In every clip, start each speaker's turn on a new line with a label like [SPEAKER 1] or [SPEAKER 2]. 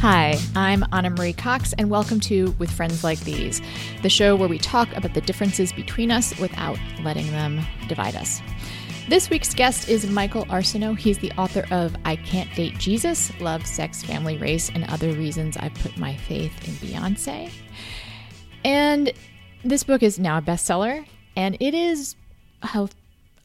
[SPEAKER 1] Hi, I'm Ana Marie Cox, and welcome to With Friends Like These, the show where we talk about the differences between us without letting them divide us. This week's guest is Michael Arceneaux. He's the author of I Can't Date Jesus Love, Sex, Family, Race, and Other Reasons I Put My Faith in Beyonce. And this book is now a bestseller, and it is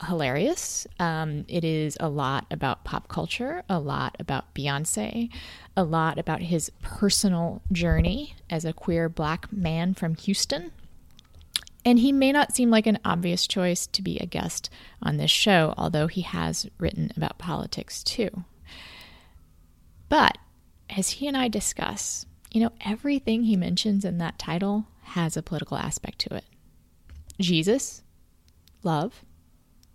[SPEAKER 1] hilarious. Um, it is a lot about pop culture, a lot about Beyonce, a lot about his personal journey as a queer black man from Houston. And he may not seem like an obvious choice to be a guest on this show, although he has written about politics too. But as he and I discuss, you know, everything he mentions in that title has a political aspect to it Jesus, love,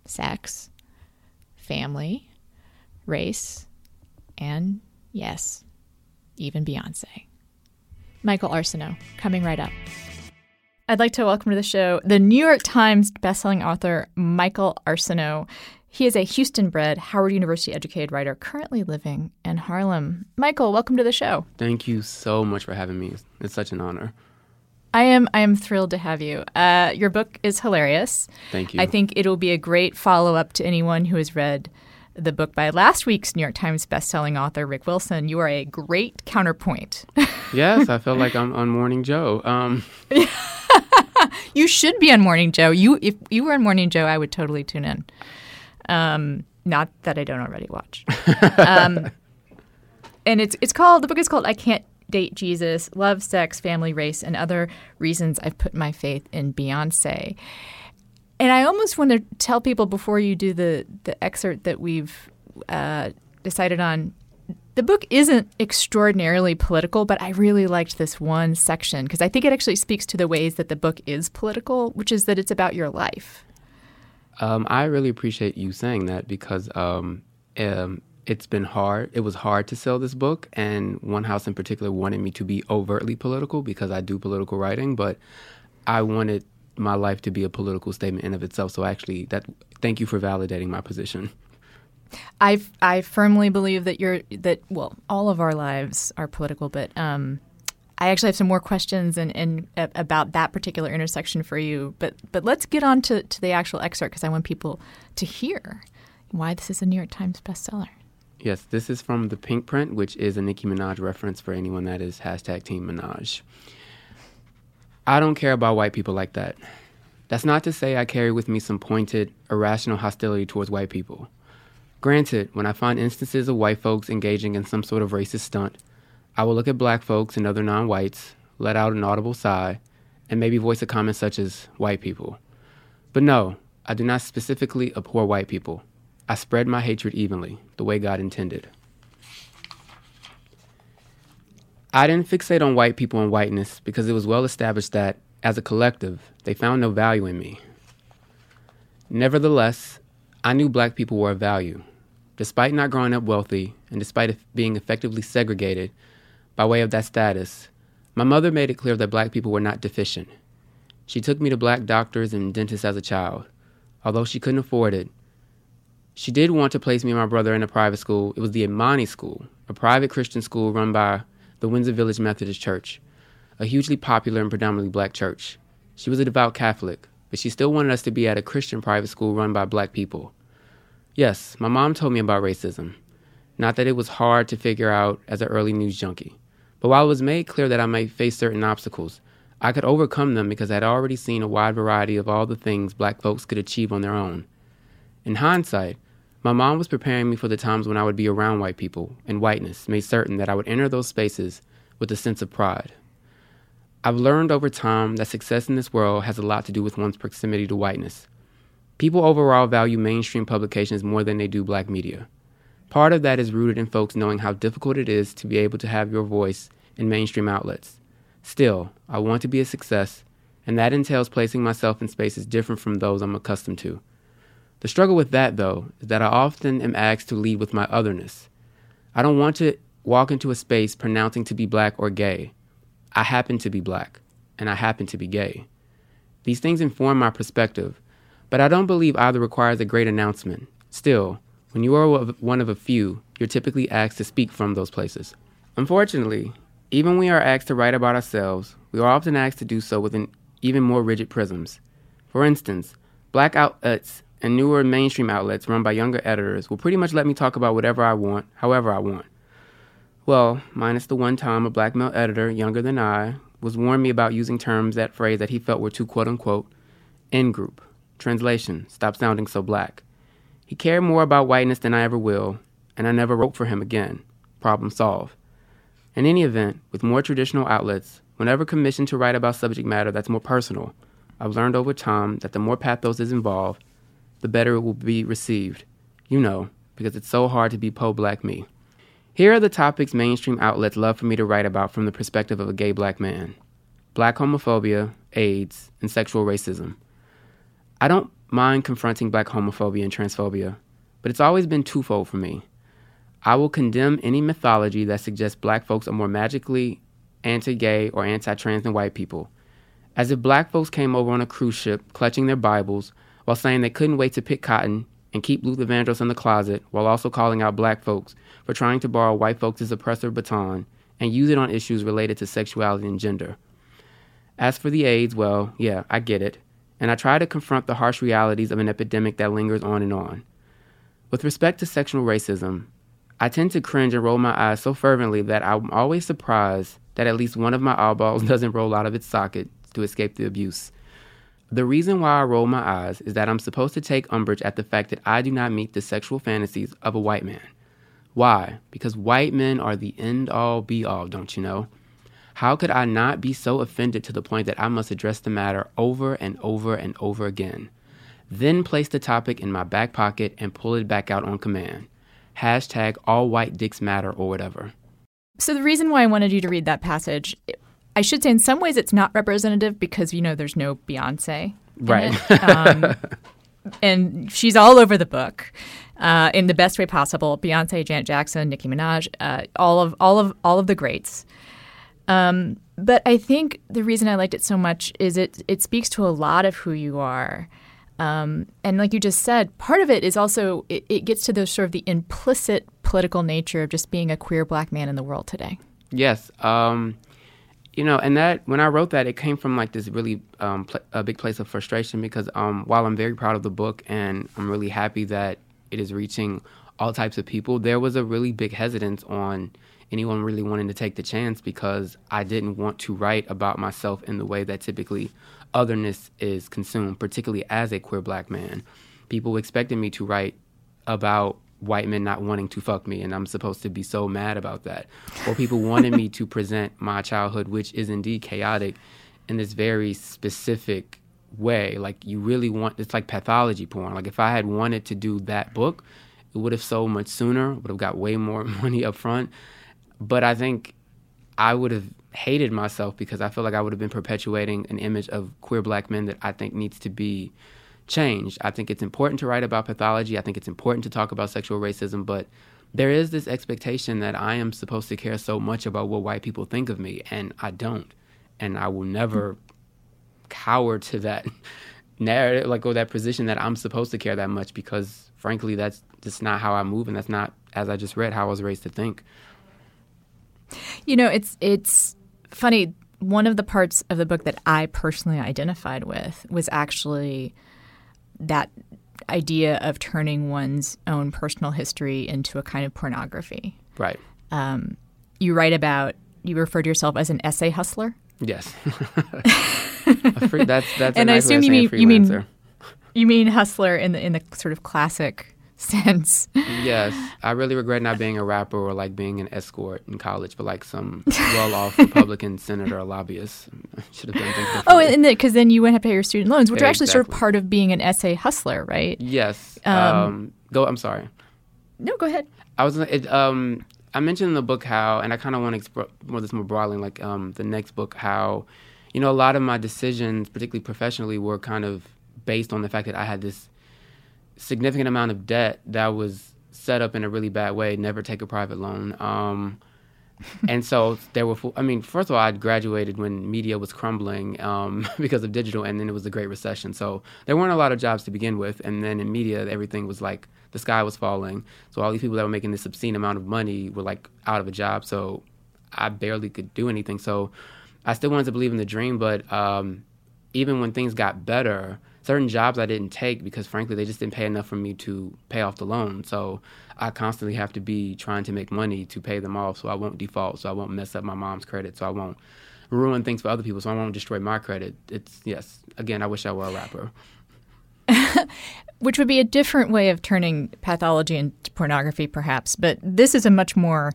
[SPEAKER 1] sex, family, race, and yes, even Beyonce. Michael Arceneaux, coming right up. I'd like to welcome to the show the New York Times bestselling author Michael Arceneaux. He is a Houston bred, Howard University educated writer currently living in Harlem. Michael, welcome to the show.
[SPEAKER 2] Thank you so much for having me. It's such an honor.
[SPEAKER 1] I am I am thrilled to have you. Uh, your book is hilarious.
[SPEAKER 2] Thank you.
[SPEAKER 1] I think it'll be a great follow up to anyone who has read the book by last week's New York Times bestselling author Rick Wilson. You are a great counterpoint.
[SPEAKER 2] yes, I feel like I'm on Morning Joe. Um.
[SPEAKER 1] you should be on Morning Joe. You if you were on Morning Joe, I would totally tune in. Um, not that I don't already watch. Um, and it's it's called the book is called I Can't date Jesus, love, sex, family, race, and other reasons I've put my faith in Beyonce. And I almost want to tell people before you do the the excerpt that we've uh, decided on. The book isn't extraordinarily political, but I really liked this one section because I think it actually speaks to the ways that the book is political, which is that it's about your life.
[SPEAKER 2] Um, I really appreciate you saying that because um, um, it's been hard. It was hard to sell this book, and One House in particular wanted me to be overtly political because I do political writing, but I wanted my life to be a political statement in of itself. So actually, that thank you for validating my position.
[SPEAKER 1] I I firmly believe that you're that well, all of our lives are political, but um, I actually have some more questions and, and about that particular intersection for you. But but let's get on to, to the actual excerpt because I want people to hear why this is a New York Times bestseller.
[SPEAKER 2] Yes, this is from the Pinkprint, which is a Nicki Minaj reference for anyone that is hashtag Team Minaj. I don't care about white people like that. That's not to say I carry with me some pointed, irrational hostility towards white people. Granted, when I find instances of white folks engaging in some sort of racist stunt, I will look at black folks and other non whites, let out an audible sigh, and maybe voice a comment such as white people. But no, I do not specifically abhor white people. I spread my hatred evenly, the way God intended. I didn't fixate on white people and whiteness because it was well established that, as a collective, they found no value in me. Nevertheless, I knew black people were of value. Despite not growing up wealthy, and despite being effectively segregated by way of that status, my mother made it clear that black people were not deficient. She took me to black doctors and dentists as a child. Although she couldn't afford it, she did want to place me and my brother in a private school. It was the Imani School, a private Christian school run by the Windsor Village Methodist Church, a hugely popular and predominantly black church. She was a devout Catholic, but she still wanted us to be at a Christian private school run by black people. Yes, my mom told me about racism. Not that it was hard to figure out as an early news junkie. But while it was made clear that I might face certain obstacles, I could overcome them because I had already seen a wide variety of all the things black folks could achieve on their own. In hindsight, my mom was preparing me for the times when I would be around white people, and whiteness made certain that I would enter those spaces with a sense of pride. I've learned over time that success in this world has a lot to do with one's proximity to whiteness. People overall value mainstream publications more than they do black media. Part of that is rooted in folks knowing how difficult it is to be able to have your voice in mainstream outlets. Still, I want to be a success, and that entails placing myself in spaces different from those I'm accustomed to. The struggle with that, though, is that I often am asked to lead with my otherness. I don't want to walk into a space pronouncing to be black or gay. I happen to be black, and I happen to be gay. These things inform my perspective, but I don't believe either requires a great announcement. Still, when you are one of a few, you're typically asked to speak from those places. Unfortunately, even when we are asked to write about ourselves, we are often asked to do so within even more rigid prisms. For instance, black outlets and newer mainstream outlets run by younger editors will pretty much let me talk about whatever I want, however I want. Well, minus the one time a black male editor, younger than I, was warning me about using terms that phrase that he felt were too quote unquote in group. Translation, stop sounding so black. He cared more about whiteness than I ever will, and I never wrote for him again. Problem solved. In any event, with more traditional outlets, whenever commissioned to write about subject matter that's more personal, I've learned over time that the more pathos is involved, the better it will be received. You know, because it's so hard to be po black me. Here are the topics mainstream outlets love for me to write about from the perspective of a gay black man black homophobia, AIDS, and sexual racism. I don't mind confronting black homophobia and transphobia, but it's always been twofold for me. I will condemn any mythology that suggests black folks are more magically anti gay or anti trans than white people. As if black folks came over on a cruise ship clutching their Bibles while saying they couldn't wait to pick cotton and keep Luther Vandross in the closet while also calling out black folks for trying to borrow white folks' oppressive baton and use it on issues related to sexuality and gender. As for the AIDS, well, yeah, I get it, and I try to confront the harsh realities of an epidemic that lingers on and on. With respect to sexual racism, I tend to cringe and roll my eyes so fervently that I'm always surprised that at least one of my eyeballs doesn't roll out of its socket to escape the abuse. The reason why I roll my eyes is that I'm supposed to take umbrage at the fact that I do not meet the sexual fantasies of a white man. Why? Because white men are the end all be all, don't you know? How could I not be so offended to the point that I must address the matter over and over and over again? Then place the topic in my back pocket and pull it back out on command. Hashtag all white dicks matter or whatever.
[SPEAKER 3] So, the reason why I wanted you to read that passage, I should say in some ways it's not representative because, you know, there's no Beyonce.
[SPEAKER 2] Right.
[SPEAKER 3] Um, and she's all over the book uh, in the best way possible. Beyonce, Janet Jackson, Nicki Minaj, uh, all of all of all of the greats. Um, but I think the reason I liked it so much is it it speaks to a lot of who you are. Um, and like you just said, part of it is also it, it gets to the sort of the implicit political nature of just being a queer black man in the world today.
[SPEAKER 2] Yes. Um, you know, and that when I wrote that, it came from like this really um, pl- a big place of frustration because um, while I'm very proud of the book and I'm really happy that it is reaching all types of people, there was a really big hesitance on anyone really wanting to take the chance because I didn't want to write about myself in the way that typically otherness is consumed, particularly as a queer black man. People expected me to write about white men not wanting to fuck me and I'm supposed to be so mad about that. Or people wanted me to present my childhood, which is indeed chaotic, in this very specific way. Like you really want it's like pathology porn. Like if I had wanted to do that book, it would have sold much sooner, would have got way more money up front. But I think I would have hated myself because I feel like I would have been perpetuating an image of queer black men that I think needs to be changed. I think it's important to write about pathology. I think it's important to talk about sexual racism, but there is this expectation that I am supposed to care so much about what white people think of me, and I don't. And I will never cower to that narrative, like, or that position that I'm supposed to care that much because, frankly, that's just not how I move, and that's not, as I just read, how I was raised to think.
[SPEAKER 3] You know, it's it's funny. One of the parts of the book that I personally identified with was actually that
[SPEAKER 1] idea of turning one's own personal history into a kind of pornography.
[SPEAKER 2] Right.
[SPEAKER 1] Um, you write about you refer to yourself as an essay hustler.
[SPEAKER 2] Yes. free, that's that's
[SPEAKER 1] and
[SPEAKER 2] a
[SPEAKER 1] I
[SPEAKER 2] nice way
[SPEAKER 1] assume you mean you mean you mean hustler in the in the sort of classic sense.
[SPEAKER 2] Yes, I really regret not being a rapper or like being an escort in college, but like some well-off Republican senator or lobbyist. Should have done
[SPEAKER 1] Oh, and because then you wouldn't have to pay your student loans, which are actually sort of part of being an essay hustler, right?
[SPEAKER 2] yes.
[SPEAKER 1] Um,
[SPEAKER 2] Um, go. I'm sorry.
[SPEAKER 1] No, go ahead.
[SPEAKER 2] I was it, um I mentioned in the book how, and I kind of want to explore more this more broadly, like um the next book how, you know, a lot of my decisions, particularly professionally, were kind of based on the fact that I had this significant amount of debt that was set up in a really bad way. Never take a private loan. Um, and so there were. I mean, first of all, I'd graduated when media was crumbling um, because of digital, and then it was the Great Recession. So there weren't a lot of jobs to begin with, and then in media, everything was like the sky was falling. So all these people that were making this obscene amount of money were like out of a job. So I barely could do anything. So I still wanted to believe in the dream, but um, even when things got better, certain jobs I didn't take because frankly they just didn't pay enough for me to pay off the loan. So I constantly have to be trying to make money to pay them off so I won't default, so I won't mess up my mom's credit, so I won't ruin things for other people, so I won't destroy my credit. It's yes, again, I wish I were a rapper.
[SPEAKER 1] Which would be a different way of turning pathology into pornography, perhaps. But this is a much more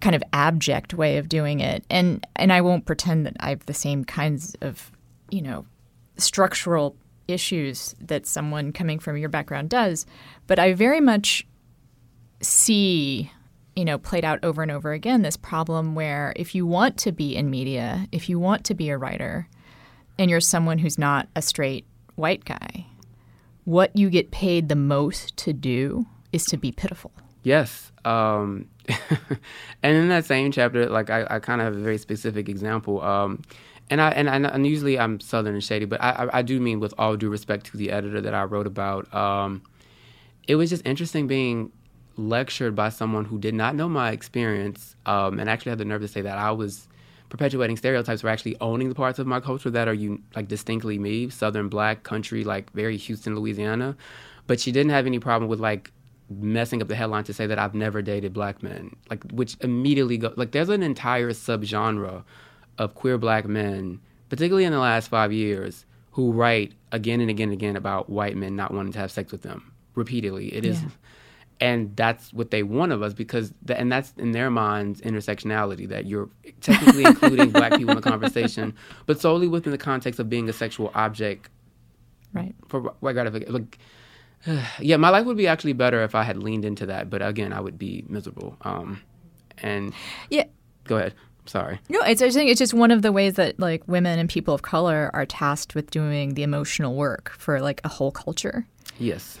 [SPEAKER 1] kind of abject way of doing it. And and I won't pretend that I have the same kinds of, you know, structural issues that someone coming from your background does. But I very much see, you know, played out over and over again this problem where if you want to be in media, if you want to be a writer, and you're someone who's not a straight white guy, what you get paid the most to do is to be pitiful.
[SPEAKER 2] Yes. Um, and in that same chapter, like I, I kind of have a very specific example. Um, and I and, I, and usually I'm southern and shady, but I, I, I do mean with all due respect to the editor that I wrote about. Um, it was just interesting being lectured by someone who did not know my experience um, and actually had the nerve to say that I was perpetuating stereotypes or actually owning the parts of my culture that are you like distinctly me, southern black country, like very Houston, Louisiana. But she didn't have any problem with like messing up the headline to say that I've never dated black men, like which immediately go like there's an entire subgenre of queer black men, particularly in the last five years, who write again and again and again about white men not wanting to have sex with them repeatedly. It is,
[SPEAKER 1] Yeah.
[SPEAKER 2] and that's what they want of us because, th- and that's in their minds intersectionality that you're technically including black people in the conversation, but solely within the context of being a sexual object
[SPEAKER 1] Right.
[SPEAKER 2] for white gratification. Like, yeah, my life would be actually better if I had leaned into that, but again, I would be miserable. Um, and
[SPEAKER 1] Yeah.
[SPEAKER 2] go ahead. Sorry.
[SPEAKER 1] No, it's I think it's just one of the ways that like women and people of color are tasked with doing the emotional work for like a whole culture
[SPEAKER 2] Yes.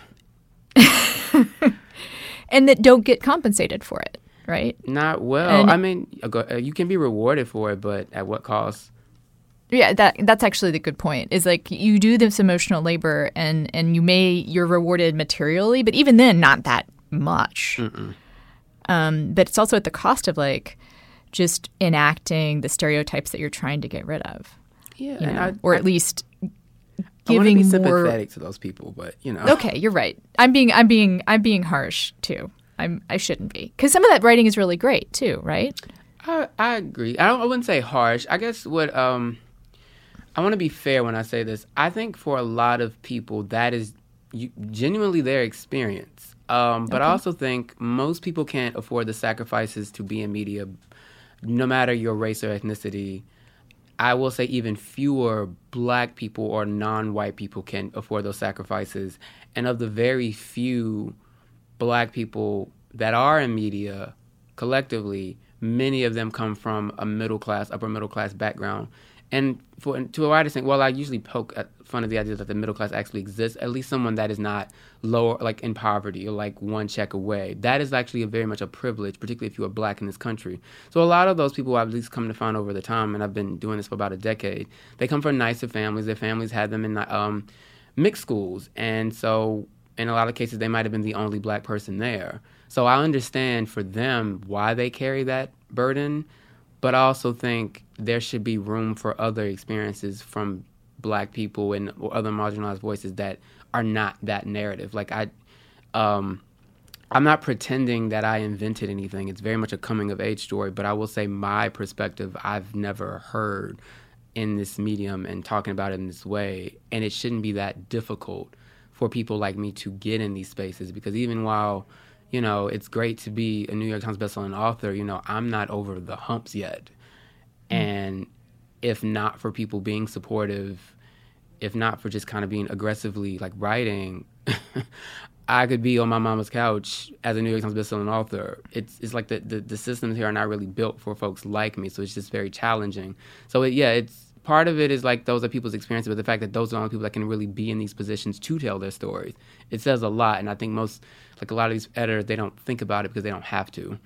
[SPEAKER 1] and that don't get compensated for it, right?
[SPEAKER 2] Not well.
[SPEAKER 1] And-
[SPEAKER 2] I mean, uh, you can be rewarded for it, but at what cost?
[SPEAKER 1] Yeah, that that's actually the good point. Is like you do this emotional labor and and you may you're rewarded materially, but even then not that much. Um, but it's also at the cost of like just enacting the stereotypes that you're trying to get rid of,
[SPEAKER 2] Yeah,
[SPEAKER 1] you know,
[SPEAKER 2] I,
[SPEAKER 1] or
[SPEAKER 2] I,
[SPEAKER 1] at least
[SPEAKER 2] I want to
[SPEAKER 1] giving
[SPEAKER 2] be
[SPEAKER 1] more.
[SPEAKER 2] sympathetic to those people, but you know.
[SPEAKER 1] Okay, you're right. I'm being I'm being I'm being harsh too. I'm I shouldn't be because some of that writing is really great too, right?
[SPEAKER 2] I, I agree. I, don't, I wouldn't say harsh. I guess what um, I want to be fair when I say this. I think for a lot of people that is you, genuinely their experience. Um, but I also think most people can't afford the sacrifices to be in media, no matter your race or ethnicity. I will say even fewer black people or non-white people can afford those sacrifices, and of the very few black people that are in media collectively, many of them come from a middle class, upper middle class background. And for to a wider extent, well, I usually poke at fun of the idea that the middle class actually exists. At least someone that is not lower, like in poverty or like one check away. That is actually a very much a privilege, particularly if you are black in this country. So a lot of those people I've at least come to find over the time, and I've been doing this for about a decade. They come from nicer families. Their families had them in um, mixed schools, and so in a lot of cases they might have been the only black person there. So I understand for them why they carry that burden, but I also think there should be room for other experiences from black people and other marginalized voices that are not that narrative. Like I, um, I'm not pretending that I invented anything. It's very much a coming of age story. But I will say my perspective I've never heard in this medium and talking about it in this way, and it shouldn't be that difficult for people like me to get in these spaces because even while you know it's great to be a New York Times bestselling author, you know I'm not over the humps yet, mm. and if not for people being supportive, if not for just kind of being aggressively like writing, I could be on my mama's couch as a New York Times bestselling author. It's it's like the, the, the systems here are not really built for folks like me, so it's just very challenging. So it, yeah, it's part of it is like those are people's experiences, but the fact that those are the only people that can really be in these positions to tell their stories, it says a lot. And I think most like a lot of these editors they don't think about it because they don't have to.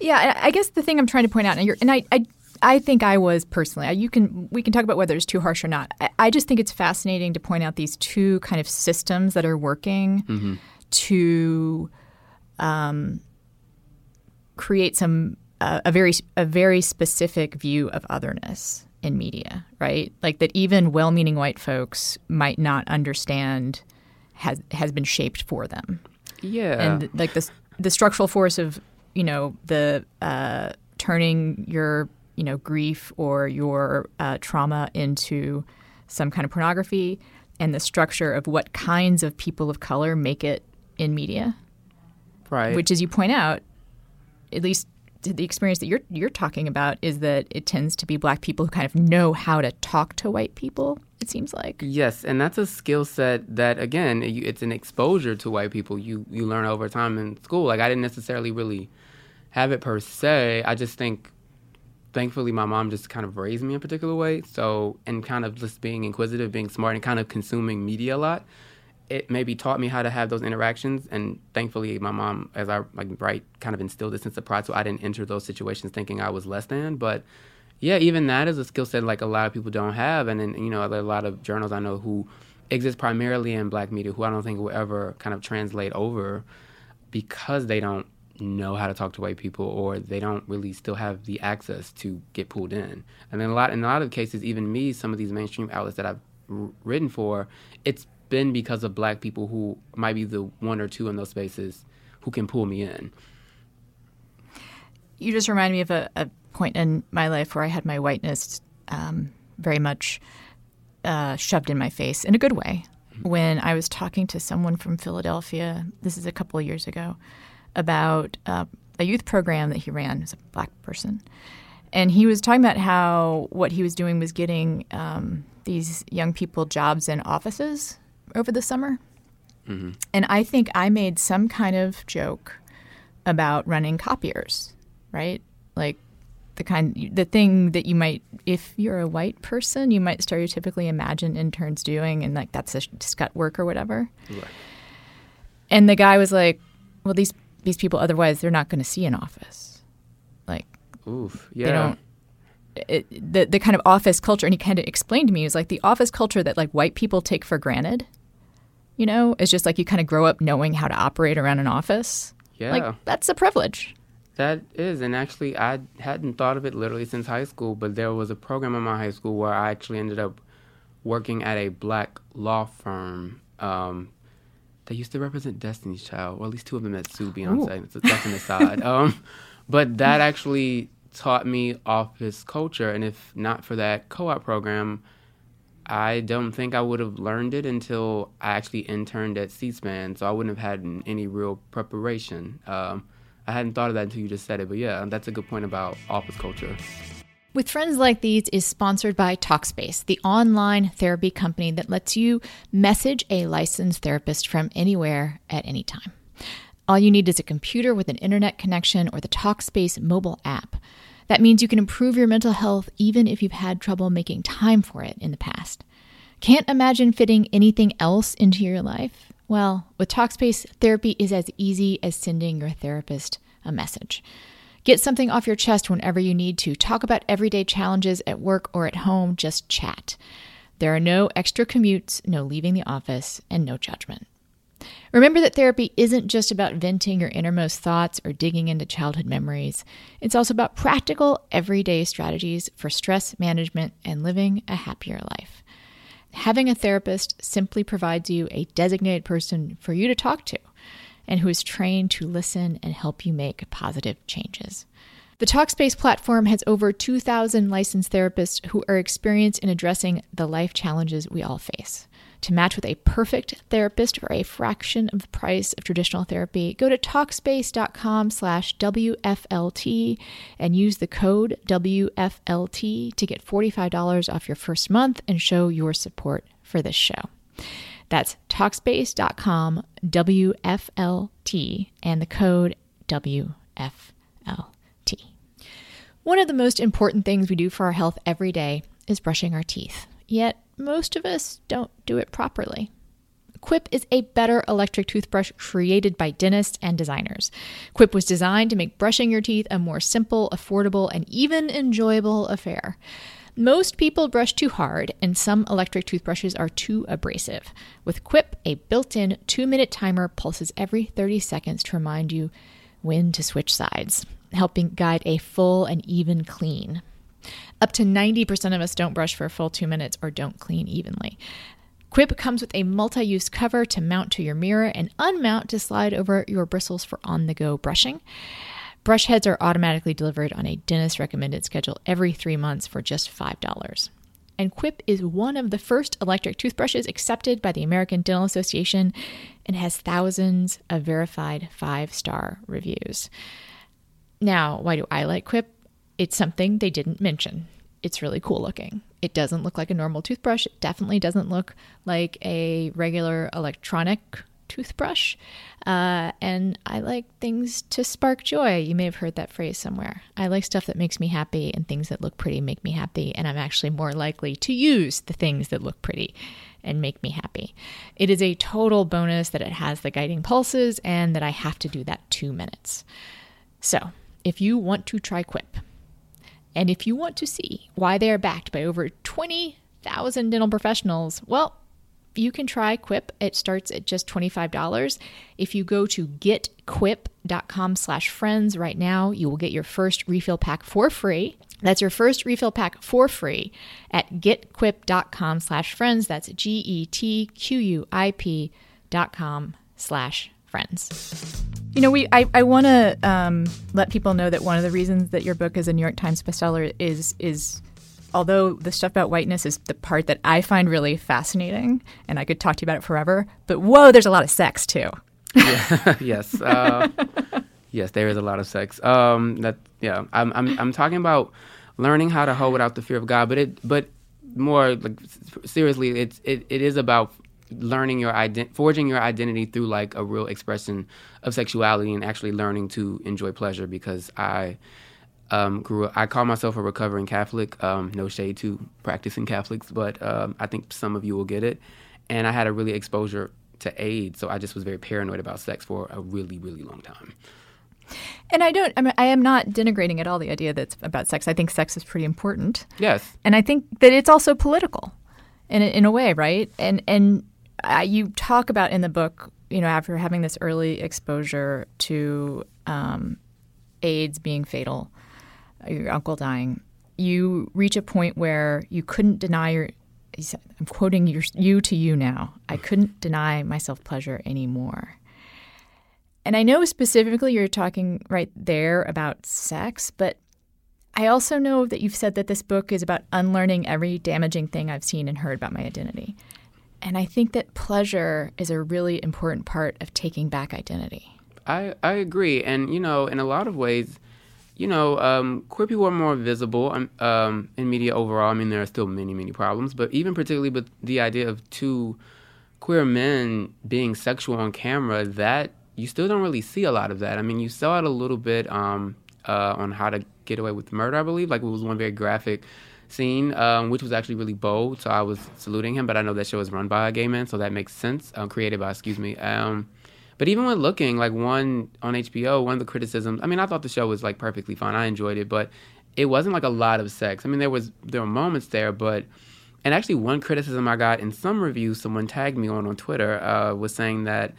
[SPEAKER 1] Yeah, I guess the thing I'm trying to point out, and, and I, I I think I was personally. You can we can talk about whether it's too harsh or not. I, I just think it's fascinating to point out these two kind of systems that are working mm-hmm. to um, create some uh, a very a very specific view of otherness in media, right? Like that even well-meaning white folks might not understand has has been shaped for them.
[SPEAKER 2] Yeah,
[SPEAKER 1] and like the the structural force of you know the uh, turning your you know grief or your uh, trauma into some kind of pornography and the structure of what kinds of people of color make it in media.
[SPEAKER 2] Right.
[SPEAKER 1] Which as you point out at least the experience that you're you're talking about is that it tends to be black people who kind of know how to talk to white people it seems like.
[SPEAKER 2] Yes and that's a skill set that again it's an exposure to white people. You you learn over time in school. Like i didn't necessarily really have it per se. I just think thankfully my mom just kind of raised me in a particular way. So and kind of just being inquisitive, being smart, and kind of consuming media a lot, it maybe taught me how to have those interactions. And thankfully, my mom, as I like right, kind of instilled this sense of pride, so I didn't enter those situations thinking I was less than. But yeah, even that is a skill set like a lot of people don't have, and then you know a lot of journals I know who exist primarily in black media who I don't think will ever kind of translate over because they don't know how to talk to white people or they don't really still have the access to get pulled in. And then a lot in a lot of cases, even me, some of these mainstream outlets that I've r- written for, it's been because of black people who might be the one or two in those spaces who can pull me in.
[SPEAKER 1] You just remind me of a, a point in my life where I had my whiteness um, very much uh, shoved in my face in a good way. Mm-hmm. When I was talking to someone from Philadelphia, this is a couple of years ago, about uh, a youth program that he ran as a black person. And he was talking about how what he was doing was getting um, these young people jobs in offices over the summer. Mm-hmm. And I think I made some kind of joke about running copiers, right? Like the kind, the thing that you might, if you're a white person, you might stereotypically imagine interns doing, and like that's a scut work or whatever. Right. And the guy was like, "Well, these these people otherwise they're not going to see an office. Like,
[SPEAKER 2] oof, yeah.
[SPEAKER 1] They don't. It, the the kind of office culture, and he kind of explained to me, is like the office culture that like white people take for granted. You know, it's just like you kind of grow up knowing how to operate around an office.
[SPEAKER 2] Yeah,
[SPEAKER 1] like that's a privilege.
[SPEAKER 2] That is, and actually, I hadn't thought of it literally since high school. But there was a program in my high school where I actually ended up working at a black law firm um, they used to represent Destiny's Child, or at least two of them that Sue Beyonce. Ooh. That's an aside. um, but that actually taught me office culture, and if not for that co-op program, I don't think I would have learned it until I actually interned at C-SPAN. So I wouldn't have had any real preparation. Um, I hadn't thought of that until you just said it, but yeah, that's a good point about office culture.
[SPEAKER 3] With Friends Like These is sponsored by Talkspace, the online therapy company that lets you message a licensed therapist from anywhere at any time. All you need is a computer with an internet connection or the Talkspace mobile app. That means you can improve your mental health even if you've had trouble making time for it in the past. Can't imagine fitting anything else into your life? Well, with Talkspace, therapy is as easy as sending your therapist a message. Get something off your chest whenever you need to. Talk about everyday challenges at work or at home. Just chat. There are no extra commutes, no leaving the office, and no judgment. Remember that therapy isn't just about venting your innermost thoughts or digging into childhood memories. It's also about practical, everyday strategies for stress management and living a happier life.
[SPEAKER 1] Having a therapist simply provides you a designated person for you to talk to and who is trained to listen and help you make positive changes. The Talkspace platform has over 2,000 licensed therapists who are experienced in addressing the life challenges we all face. To match with a perfect therapist for a fraction of the price of traditional therapy, go to Talkspace.com slash WFLT and use the code WFLT to get $45 off your first month and show your support for this show. That's Talkspace.com WFLT and the code WFLT. One of the most important things we do for our health every day is brushing our teeth. Yet, most of us don't do it properly. Quip is a better electric toothbrush created by dentists and designers. Quip was designed to make brushing your teeth a more simple, affordable, and even enjoyable affair. Most people brush too hard, and some electric toothbrushes are too abrasive. With Quip, a built in two minute timer pulses every 30 seconds to remind you when to switch sides, helping guide a full and even clean. Up to 90% of us don't brush for a full two minutes or don't clean evenly. Quip comes with a multi use cover to mount to your mirror and unmount to slide over your bristles for on the go brushing. Brush heads are automatically delivered on a dentist recommended schedule every three months for just $5. And Quip is one of the first electric toothbrushes accepted by the American Dental Association and has thousands of verified five star reviews. Now, why do I like Quip? It's something they didn't mention. It's really cool looking. It doesn't look like a normal toothbrush. It definitely doesn't look like a regular electronic toothbrush. Uh, and I like things to spark joy. You may have heard that phrase somewhere. I like stuff that makes me happy, and things that look pretty make me happy. And I'm actually more likely to use the things that look pretty and make me happy. It is a total bonus that it has the guiding pulses and that I have to do that two minutes. So, if you want to try Quip, and if you want to see why they are backed by over 20,000 dental professionals, well, you can try Quip. It starts at just $25. If you go to getquip.com slash friends right now, you will get your first refill pack for free. That's your first refill pack for free at getquip.com slash friends. That's G-E-T-Q-U-I-P dot com slash friends.
[SPEAKER 4] You know, we I, I want to um, let people know that one of the reasons that your book is a New York Times bestseller is is although the stuff about whiteness is the part that I find really fascinating, and I could talk to you about it forever. But whoa, there's a lot of sex too.
[SPEAKER 2] yeah, yes, uh, yes, there is a lot of sex. Um, that yeah, I'm I'm I'm talking about learning how to hoe without the fear of God, but it but more like seriously, it's it, it is about learning your ident- forging your identity through like a real expression of sexuality and actually learning to enjoy pleasure because I um, grew up, I call myself a recovering Catholic. Um, no shade to practicing Catholics, but um, I think some of you will get it. And I had a really exposure to AIDS, so I just was very paranoid about sex for a really, really long time.
[SPEAKER 4] And I don't. I mean, I am not denigrating at all the idea that's about sex. I think sex is pretty important.
[SPEAKER 2] Yes.
[SPEAKER 4] And I think that it's also political, in a, in a way, right? And and you talk about in the book, you know, after having this early exposure to um, AIDS being fatal, your uncle dying, you reach a point where you couldn't deny your. I'm quoting your, you to you now. I couldn't deny myself pleasure anymore. And I know specifically you're talking right there about sex, but I also know that you've said that this book is about unlearning every damaging thing I've seen and heard about my identity. And I think that pleasure is a really important part of taking back identity.
[SPEAKER 2] I, I agree. And, you know, in a lot of ways, you know, um, queer people are more visible um, um, in media overall. I mean, there are still many, many problems, but even particularly with the idea of two queer men being sexual on camera, that you still don't really see a lot of that. I mean, you saw it a little bit um, uh, on How to Get Away with Murder, I believe. Like, it was one very graphic scene, um, which was actually really bold. So I was saluting him, but I know that show was run by a gay man, so that makes sense. Um, created by, excuse me. Um, but even when looking, like one on HBO, one of the criticisms. I mean, I thought the show was like perfectly fine. I enjoyed it, but it wasn't like a lot of sex. I mean, there was there were moments there, but and actually one criticism I got in some reviews, someone tagged me on on Twitter, uh, was saying that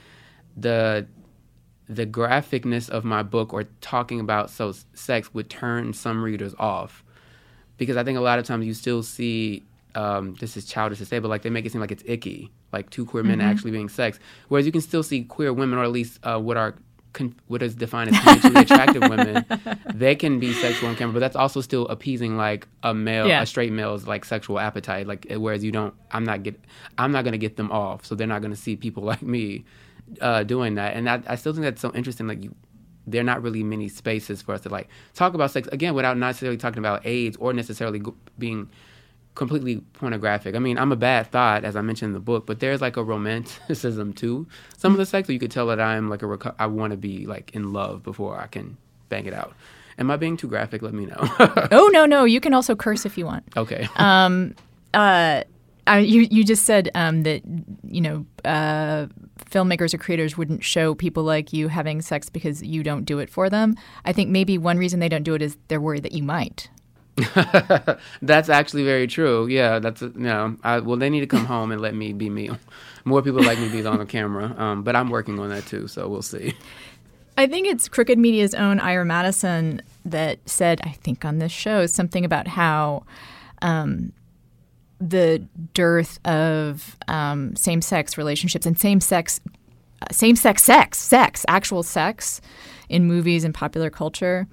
[SPEAKER 2] the the graphicness of my book or talking about so sex would turn some readers off because I think a lot of times you still see um, this is childish to say, but like they make it seem like it's icky, like two queer men
[SPEAKER 1] Mm-hmm.
[SPEAKER 2] actually being sex. Whereas you can still see queer women, or at least uh, what are con- what is defined as conventionally attractive women, they can be sexual on camera, but that's also still appeasing like a male,
[SPEAKER 1] Yeah.
[SPEAKER 2] a straight male's like sexual appetite. Like whereas you don't, I'm not get, I'm not gonna get them off, so they're not gonna see people like me uh, doing that. And I, I still think that's so interesting. Like you, there are not really many spaces for us to like talk about sex again without necessarily talking about AIDS or necessarily being completely pornographic. I mean, I'm a bad thought, as I mentioned in the book, but there's like a romanticism to some of the sex. So you could tell that I'm like a reco- I want to be like in love before I can bang it out. Am I being too graphic? Let me know.
[SPEAKER 1] Oh no, no. You can also curse if you want.
[SPEAKER 2] okay.
[SPEAKER 1] Um, uh, you you just said um, that you know uh, filmmakers or creators wouldn't show people like you having sex because you don't do it for them. I think maybe one reason they don't do it is they're worried that you might.
[SPEAKER 2] that's actually very true. Yeah, that's a, no. I, well, they need to come home and let me be me. More people like me be on the camera, um, but I'm working on that too. So we'll see.
[SPEAKER 1] I think it's Crooked Media's own Ira Madison that said, I think on this show, something about how um, the dearth of um, same-sex relationships and same-sex, uh, same-sex sex, sex, actual sex, in movies and popular culture,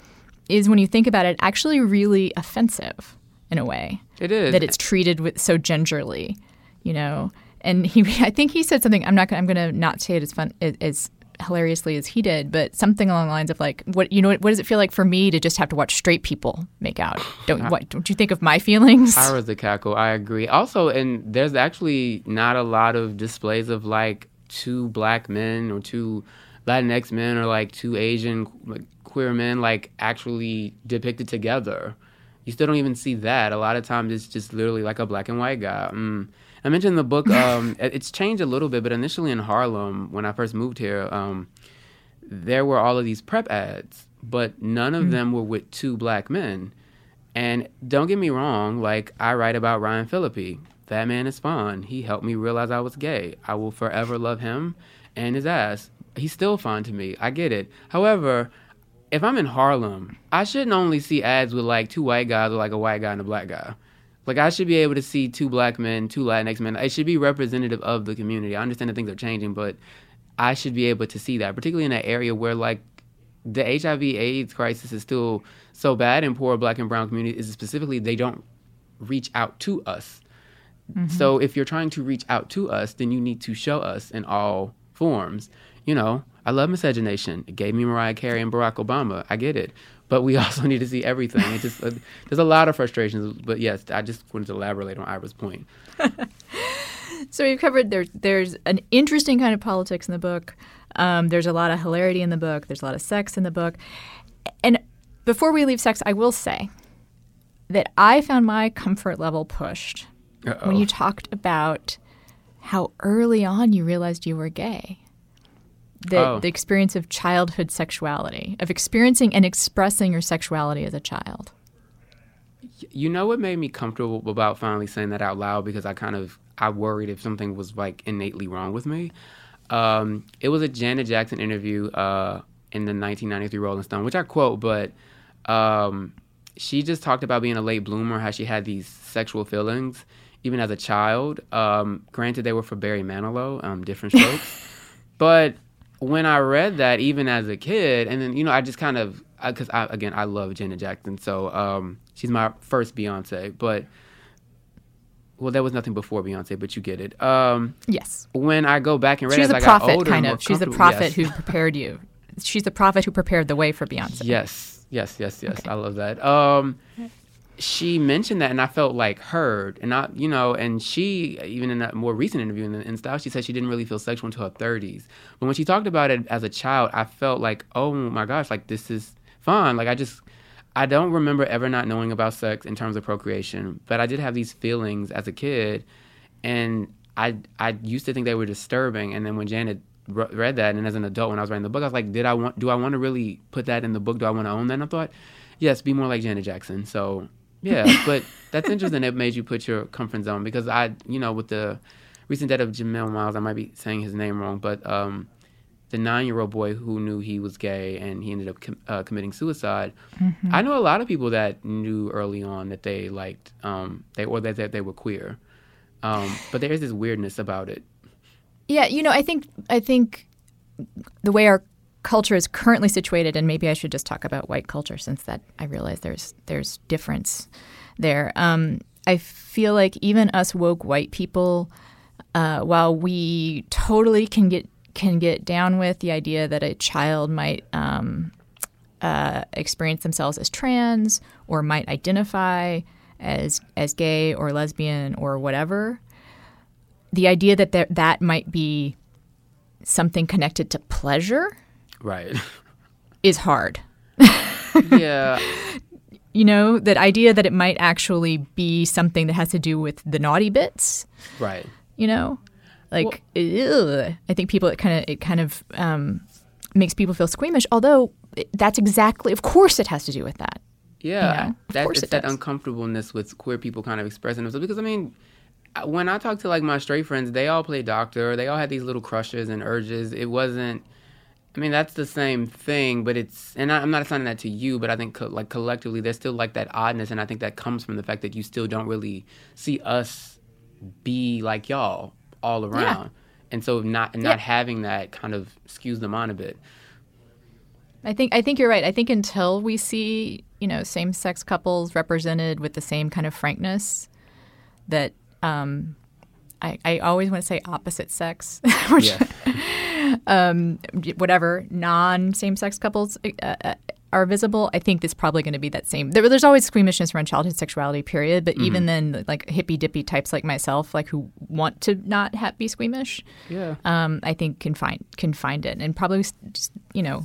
[SPEAKER 1] is when you think about it, actually really offensive in a way
[SPEAKER 2] It is
[SPEAKER 1] that it's treated with so gingerly, you know. And he, I think he said something. I'm not. I'm going to not say it as fun as hilariously as he did, but something along the lines of like, what you know, what, what does it feel like for me to just have to watch straight people make out? Don't what? Don't you think of my feelings?
[SPEAKER 2] I was the cackle. I agree. Also, and there's actually not a lot of displays of like two black men or two Latinx men or like two Asian queer men like actually depicted together. You still don't even see that. A lot of times it's just literally like a black and white guy. Mm. I mentioned in the book, um, it's changed a little bit, but initially in Harlem, when I first moved here, um, there were all of these PrEP ads, but none of them were with two black men. And don't get me wrong, like I write about Ryan Phillippe. That man is fun. He helped me realize I was gay. I will forever love him and his ass. He's still fun to me. I get it. However, if I'm in Harlem, I shouldn't only see ads with like two white guys or like a white guy and a black guy. Like I should be able to see two black men, two Latinx men. It should be representative of the community. I understand that things are changing, but I should be able to see that, particularly in that area where like the HIV AIDS crisis is still so bad in poor black and brown communities is specifically they don't reach out to us. Mm-hmm. So if you're trying to reach out to us, then you need to show us in all forms. You know, I love miscegenation. It gave me Mariah Carey and Barack Obama. I get it. But we also need to see everything. It just uh, there's a lot of frustrations. But yes, I just wanted to elaborate on Ira's point.
[SPEAKER 1] So we've covered there's there's an interesting kind of politics in the book. Um, there's a lot of hilarity in the book. There's a lot of sex in the book. And before we leave sex, I will say that I found my comfort level pushed when you talked about how early on you realized you were gay. The,
[SPEAKER 2] Oh.
[SPEAKER 1] the experience of childhood sexuality, of experiencing and expressing your sexuality as a child.
[SPEAKER 2] You know what made me comfortable about finally saying that out loud because I kind of I worried if something was like innately wrong with me. Um, it was a Janet Jackson interview uh, in the 1993 Rolling Stone, which I quote, but um, she just talked about being a late bloomer, how she had these sexual feelings even as a child. Um, granted, they were for Barry Manilow, um, different strokes, but when I read that, even as a kid, and then you know, I just kind of because I, again I love Janet Jackson, so um, she's my first Beyonce. But well, there was nothing before Beyonce, but you get it. Um,
[SPEAKER 1] Yes.
[SPEAKER 2] when I go back and read
[SPEAKER 1] She's
[SPEAKER 2] as
[SPEAKER 1] the
[SPEAKER 2] I
[SPEAKER 1] prophet,
[SPEAKER 2] older,
[SPEAKER 1] kind of. She's
[SPEAKER 2] a
[SPEAKER 1] prophet
[SPEAKER 2] yes.
[SPEAKER 1] who prepared you. She's the prophet who prepared the way for Beyonce.
[SPEAKER 2] Yes, yes, yes, yes. I love that. Um, she mentioned that, and I felt like heard, and I, you know, and she even in a more recent interview in, in Style, she said she didn't really feel sexual until her thirties. But when she talked about it as a child, I felt like, oh my gosh, like this is fun. Like I just, I don't remember ever not knowing about sex in terms of procreation, but I did have these feelings as a kid, and I, I used to think they were disturbing, and then when Janet re- read that, and as an adult, when I was writing the book, I was like, did I want? Do I want to really put that in the book? Do I want to own that? And I thought, yes, be more like Janet Jackson. So yeah, but that's interesting. It made you put your comfort zone because I, you know, with the recent death of Jamel Myles, I might be saying his name wrong, but um, the nine-year-old boy who knew he was gay and he ended up com- uh, committing suicide. I know a lot of people that knew early on that they liked um, they or that, that they were queer, um, but there is this weirdness about it.
[SPEAKER 1] Yeah, you know, I think I think the way our culture is currently situated, and maybe I should just talk about white culture since that I realize there's there's difference there. Um, I feel like even us woke white people, uh, while we totally can get can get down with the idea that a child might um, uh, experience themselves as trans or might identify as as gay or lesbian or whatever, the idea that that might be something connected to pleasure
[SPEAKER 2] Right.
[SPEAKER 1] is hard.
[SPEAKER 2] yeah.
[SPEAKER 1] You know, that idea that it might actually be something that has to do with the naughty bits.
[SPEAKER 2] Right.
[SPEAKER 1] You know, like ugh. I think people it kind of it kind of um, makes people feel squeamish. Although that's exactly, of course, it has to do with that.
[SPEAKER 2] Yeah,
[SPEAKER 1] You know, of
[SPEAKER 2] that
[SPEAKER 1] course it
[SPEAKER 2] that
[SPEAKER 1] does.
[SPEAKER 2] uncomfortableness with queer people kind of expressing themselves. Because I mean, when I talk to like my straight friends, they all play doctor. They all had these little crushes and urges. It wasn't. I mean, that's the same thing, but it's. And I, I'm not assigning that to you, but I think co- like collectively, there's still like that oddness, and I think that comes from the fact that you still don't really see us be like y'all all around, and so not not
[SPEAKER 1] Yeah.
[SPEAKER 2] having that kind of skews them on a bit.
[SPEAKER 1] I think I think you're right. I think until we see you know same sex couples represented with the same kind of frankness, that um, I I always want to say opposite sex, which um, whatever non same sex couples uh, uh, are visible. I think it's probably going to be that same. There, there's always squeamishness around childhood sexuality, period. But even then, like hippy dippy types like myself, like who want to not ha- be squeamish,
[SPEAKER 2] Yeah.
[SPEAKER 1] um, I think can find can find it, and probably just, you know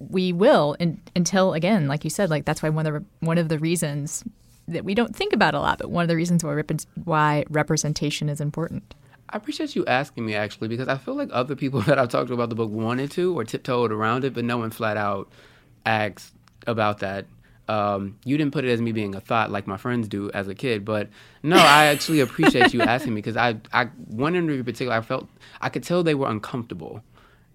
[SPEAKER 1] we will in, until again, like you said, like that's why one of the one of the reasons that we don't think about a lot, but one of the reasons why why representation is important.
[SPEAKER 2] I appreciate you asking me actually because I feel like other people that I've talked to about the book wanted to or tiptoed around it, but no one flat out asked about that. Um, you didn't put it as me being a thought like my friends do as a kid, but no, I actually appreciate you asking me because I, I one interview in particular, I felt I could tell they were uncomfortable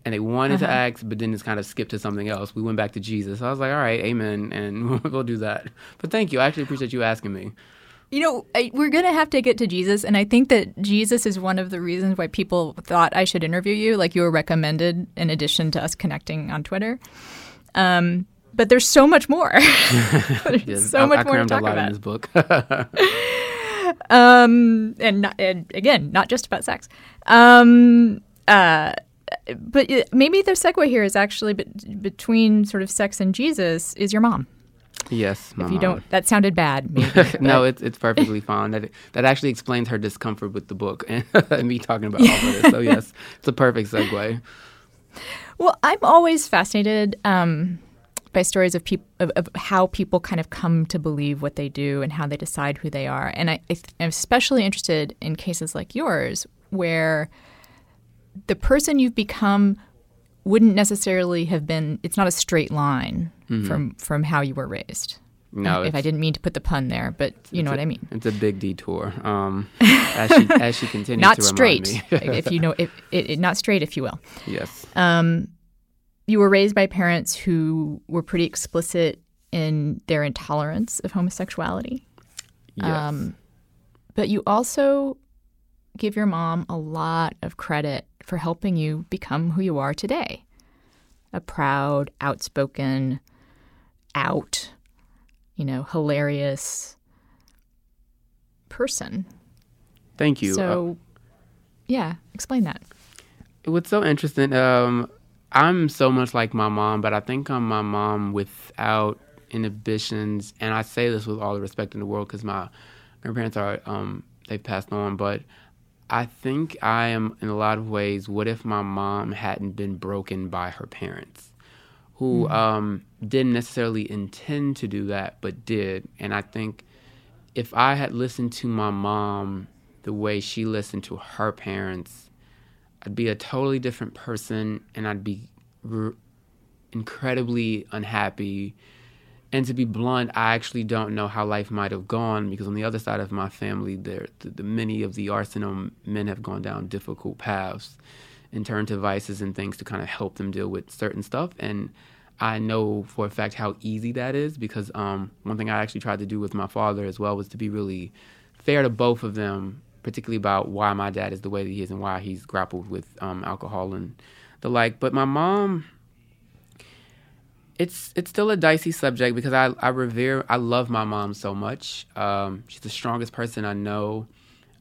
[SPEAKER 2] and they wanted to ask, but then just kind of skipped to something else. We went back to Jesus. I was like, all right, amen, and we'll do that. But thank you. I actually appreciate you asking me.
[SPEAKER 1] You know, I, we're going to have to get to Jesus, and I think that Jesus is one of the reasons why people thought I should interview you. Like you were recommended in addition to us connecting on Twitter. Um, but there's so much more. there's
[SPEAKER 2] Yes,
[SPEAKER 1] so
[SPEAKER 2] I,
[SPEAKER 1] much
[SPEAKER 2] I
[SPEAKER 1] more to talk
[SPEAKER 2] lot
[SPEAKER 1] about.
[SPEAKER 2] in this book.
[SPEAKER 1] um, and, not, and again, not just about sex. Um, uh, but uh, maybe the segue here is actually be- between sort of sex and Jesus is your mom.
[SPEAKER 2] Yes,
[SPEAKER 1] If you
[SPEAKER 2] mom.
[SPEAKER 1] don't, that sounded bad. Maybe,
[SPEAKER 2] no, it's it's perfectly fine. That that actually explains her discomfort with the book and, me talking about all of this. So yes, it's a perfect segue.
[SPEAKER 1] Well, I'm always fascinated um, by stories of people of, of how people kind of come to believe what they do and how they decide who they are. And I, I th- I'm especially interested in cases like yours, where the person you've become wouldn't necessarily have been. It's not a straight line from from how you were raised.
[SPEAKER 2] No,
[SPEAKER 1] if I didn't mean to put the pun there, but you know what I mean.
[SPEAKER 2] It's a big detour. Um, as she as she continues
[SPEAKER 1] Not
[SPEAKER 2] to
[SPEAKER 1] straight, if you know, if it, it, not straight, if you will.
[SPEAKER 2] yes.
[SPEAKER 1] Um, you were raised by parents who were pretty explicit in their intolerance of homosexuality,
[SPEAKER 2] Yes.
[SPEAKER 1] um, but you also give your mom a lot of credit for helping you become who you are today a proud, outspoken, out, you know, hilarious person.
[SPEAKER 2] Thank you. Uh,
[SPEAKER 1] So, yeah, explain that.
[SPEAKER 2] What's so interesting, um, I'm so much like my mom, but I think I'm my mom without inhibitions. And I say this with all the respect in the world because my grandparents are, um, they've passed on. But I think I am, in a lot of ways, what if my mom hadn't been broken by her parents? Who um, didn't necessarily intend to do that, but did. And I think if I had listened to my mom the way she listened to her parents, I'd be a totally different person and I'd be r- incredibly unhappy. And to be blunt, I actually don't know how life might have gone because on the other side of my family, there, the, the many of the Arceneaux men have gone down difficult paths. And turn to vices and things to kind of help them deal with certain stuff. And I know for a fact how easy that is because um, one thing I actually tried to do with my father as well was to be really fair to both of them, particularly about why my dad is the way that he is and why he's grappled with um, alcohol and the like. But my mom, it's it's still a dicey subject because I, I revere I love my mom so much. Um, she's the strongest person I know.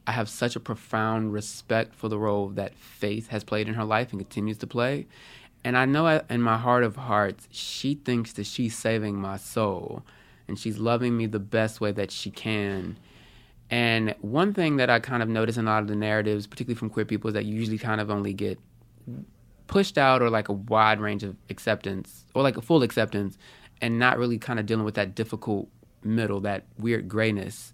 [SPEAKER 2] I have such a profound respect for the role that faith has played in her life and continues to play. And I know in my heart of hearts, she thinks that she's saving my soul and she's loving me the best way that she can. And one thing that I kind of notice in a lot of the narratives, particularly from queer people, is that you usually kind of only get pushed out or like a wide range of acceptance or like a full acceptance and not really kind of dealing with that difficult middle, that weird grayness.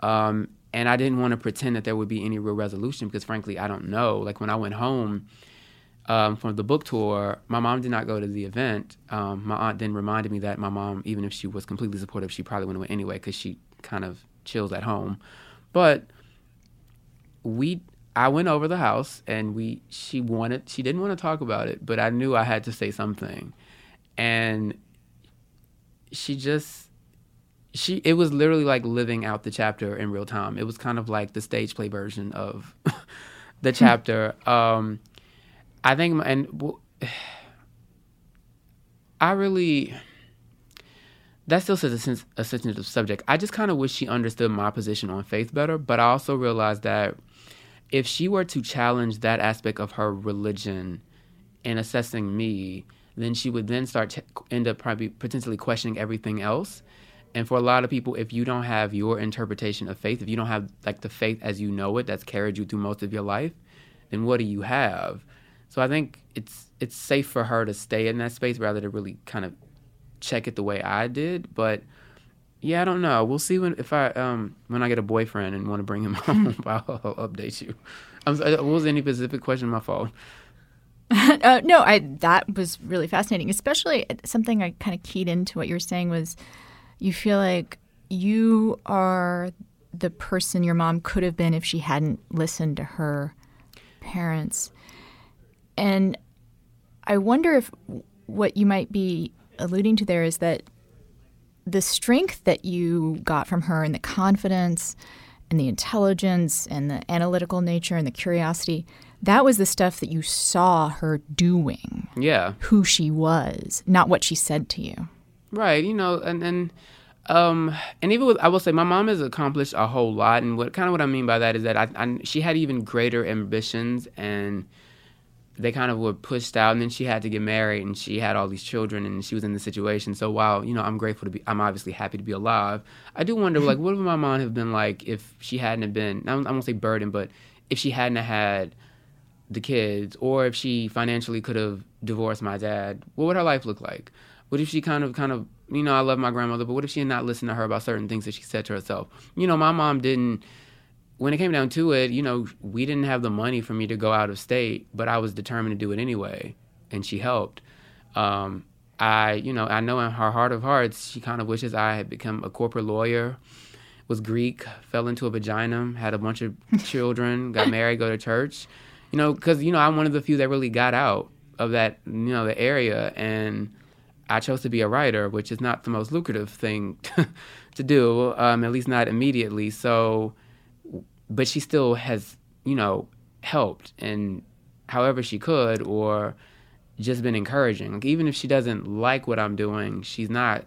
[SPEAKER 2] Um, and I didn't want to pretend that there would be any real resolution because, frankly, I don't know. Like when I went home um, from the book tour, my mom did not go to the event. Um, my aunt then reminded me that my mom, even if she was completely supportive, she probably would have anyway because she kind of chills at home. But we, I went over the house and we, she wanted, she didn't want to talk about it, but I knew I had to say something, and she just she it was literally like living out the chapter in real time. It was kind of like the stage play version of the chapter. um, I think, and I really that still says a, a sensitive subject. I just kind of wish she understood my position on faith better, but I also realized that if she were to challenge that aspect of her religion in assessing me, then she would then start to end up probably potentially questioning everything else. And for a lot of people, if you don't have your interpretation of faith, if you don't have like the faith as you know it that's carried you through most of your life, then what do you have? So I think it's it's safe for her to stay in that space rather than really kind of check it the way I did. But yeah, I don't know. We'll see when if I um when I get a boyfriend and want to bring him home, I'll, update you. I'm, what was any specific question? My fault.
[SPEAKER 1] uh, no, I that was really fascinating. Especially something I kind of keyed into what you were saying was you feel like you are the person your mom could have been if she hadn't listened to her parents. And I wonder if what you might be alluding to there is that the strength that you got from her and the confidence and the intelligence and the analytical nature and the curiosity that was the stuff that you saw her doing.
[SPEAKER 2] Yeah.
[SPEAKER 1] Who she was not what she said to you
[SPEAKER 2] Right, you know, and and um, and even with I will say my mom has accomplished a whole lot, and what kind of what I mean by that is that I, I she had even greater ambitions, and they kind of were pushed out, and then she had to get married, and she had all these children, and she was in the situation. So while you know I'm grateful to be, I'm obviously happy to be alive. I do wonder like what would my mom have been like if she hadn't have been I won't say burdened, but if she hadn't had the kids, or if she financially could have divorced my dad, what would her life look like? What if she kind of, kind of, you know, I love my grandmother, but what if she had not listened to her about certain things that she said to herself? You know, my mom didn't, when it came down to it, you know, we didn't have the money for me to go out of state, but I was determined to do it anyway, and she helped. Um, I, you know, I know in her heart of hearts, she kind of wishes I had become a corporate lawyer, was Greek, fell into a vagina, had a bunch of children, got married, go to church, you know, because, you know, I'm one of the few that really got out of that, you know, the area. And, I chose to be a writer, which is not the most lucrative thing to do, um, at least not immediately. So, but she still has, you know, helped and however she could, or just been encouraging. Like even if she doesn't like what I'm doing, she's not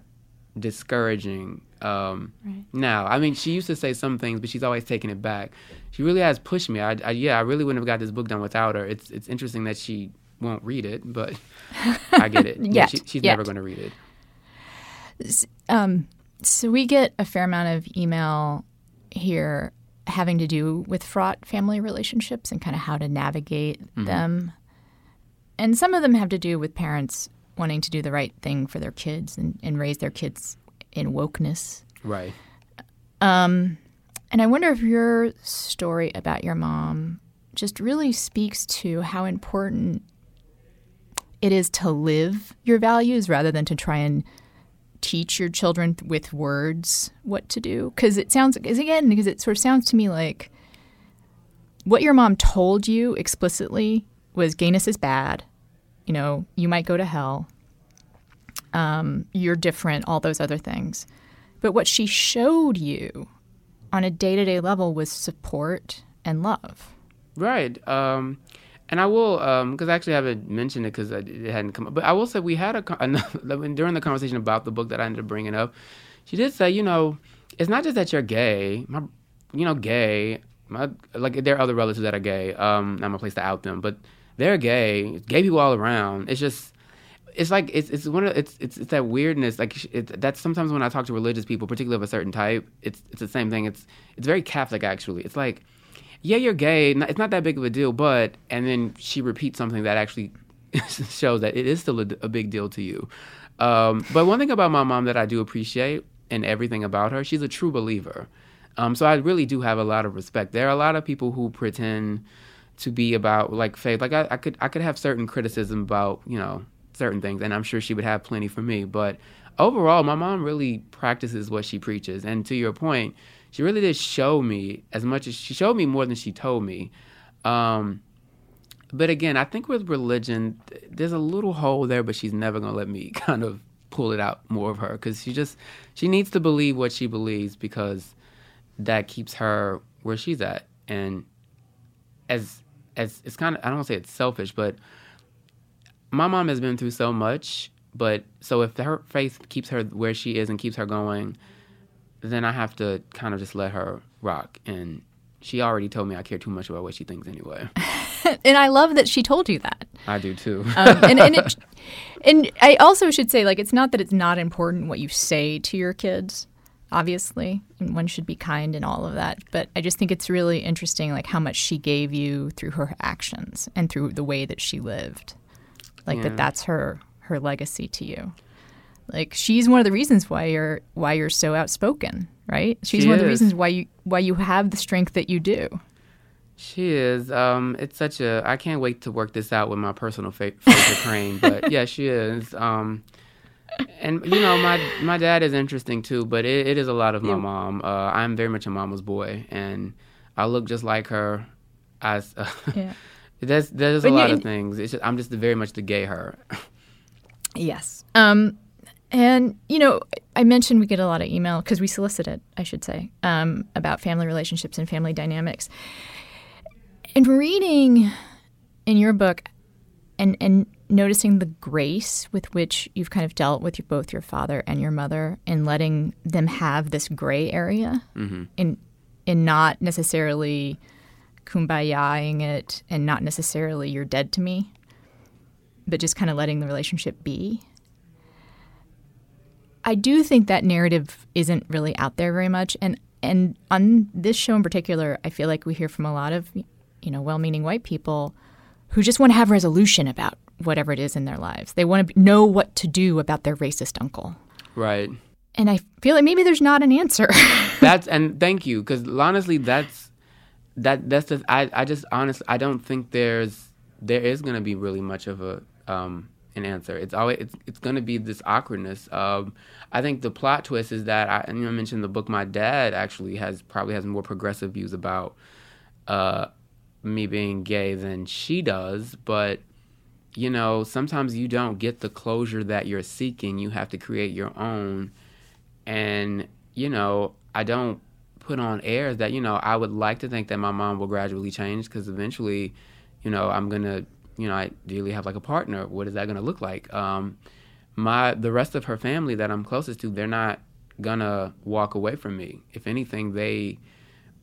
[SPEAKER 2] discouraging. Um, right. Now, I mean, she used to say some things, but she's always taken it back. She really has pushed me. I, I, yeah, I really wouldn't have got this book done without her. It's it's interesting that she won't read it, but I get it.
[SPEAKER 1] yeah,
[SPEAKER 2] she, she's
[SPEAKER 1] yet.
[SPEAKER 2] never going to read
[SPEAKER 1] it. Um, so we get a fair amount of email here having to do with fraught family relationships and kind of how to navigate mm-hmm. them. And some of them have to do with parents wanting to do the right thing for their kids and, and raise their kids in wokeness.
[SPEAKER 2] Right.
[SPEAKER 1] Um, and I wonder if your story about your mom just really speaks to how important it is to live your values rather than to try and teach your children with words what to do because it sounds again because it sort of sounds to me like what your mom told you explicitly was gayness is bad. You know, you might go to hell. Um, you're different, all those other things. But what she showed you on a day to day level was support and love.
[SPEAKER 2] Right. Um, and I will, because I actually haven't mentioned it because it hadn't come up. But I will say we had a, during the conversation about the book that I ended up bringing up, she did say, you know, it's not just that you're gay. My, you know, gay. My, like there are other relatives that are gay. Um, I'm a place to out them, but they're gay. Gay people all around. It's just it's like it's it's one of it's it's, it's that weirdness like that's sometimes when I talk to religious people, particularly of a certain type, it's it's the same thing. It's it's very Catholic actually. It's like, yeah, you're gay. It's not that big of a deal, but and then she repeats something that actually shows that it is still a, a big deal to you. Um, but one thing about my mom that I do appreciate and everything about her, she's a true believer. Um, so I really do have a lot of respect. There are a lot of people who pretend to be about like faith. Like I, I could I could have certain criticism about you know certain things, and I'm sure she would have plenty for me. But overall, my mom really practices what she preaches. And to your point, she really did show me as much as she showed me more than she told me. Um, but again, I think with religion, there's a little hole there, but she's never gonna let me kind of pull it out more of her because she just she needs to believe what she believes because that keeps her where she's at. And as as it's kind of I don't want to say it's selfish, but my mom has been through so much, but so if her faith keeps her where she is and keeps her going, then I have to kind of just let her rock. And she already told me I care too much about what she thinks anyway.
[SPEAKER 1] and I love that she told you that.
[SPEAKER 2] I do too.
[SPEAKER 1] um, and and, it, and I also should say, like, it's not that it's not important what you say to your kids. Obviously, and one should be kind and all of that. But I just think it's really interesting, like how much she gave you through her actions and through the way that she lived like yeah. that that's her her legacy to you like she's one of the reasons why you're why you're so outspoken right she's
[SPEAKER 2] she
[SPEAKER 1] one
[SPEAKER 2] is.
[SPEAKER 1] of the reasons why you why you have the strength that you do
[SPEAKER 2] she is um it's such a i can't wait to work this out with my personal fa- favorite crane but yeah she is um and you know my my dad is interesting too but it, it is a lot of my yeah. mom uh, i'm very much a mama's boy and i look just like her as uh, yeah there's there's a lot of things. Just, I'm just very much the gay her.
[SPEAKER 1] yes. Um, and you know, I mentioned we get a lot of email because we solicit it, I should say, um, about family relationships and family dynamics. And reading in your book, and and noticing the grace with which you've kind of dealt with your, both your father and your mother, and letting them have this gray area, mm-hmm. in in not necessarily kumbayaing it and not necessarily you're dead to me, but just kind of letting the relationship be. I do think that narrative isn't really out there very much and and on this show in particular, I feel like we hear from a lot of you know well-meaning white people who just want to have resolution about whatever it is in their lives. They want to know what to do about their racist uncle.
[SPEAKER 2] Right.
[SPEAKER 1] And I feel like maybe there's not an answer.
[SPEAKER 2] that's and thank you because honestly that's that that's just I I just honestly I don't think there's there is gonna be really much of a um an answer. It's always it's it's gonna be this awkwardness. Um, I think the plot twist is that I and mentioned the book my dad actually has probably has more progressive views about uh me being gay than she does, but you know, sometimes you don't get the closure that you're seeking. You have to create your own. And, you know, I don't put on air that you know I would like to think that my mom will gradually change because eventually, you know, I'm gonna you know I ideally have like a partner. What is that gonna look like? Um, my the rest of her family that I'm closest to, they're not gonna walk away from me. If anything, they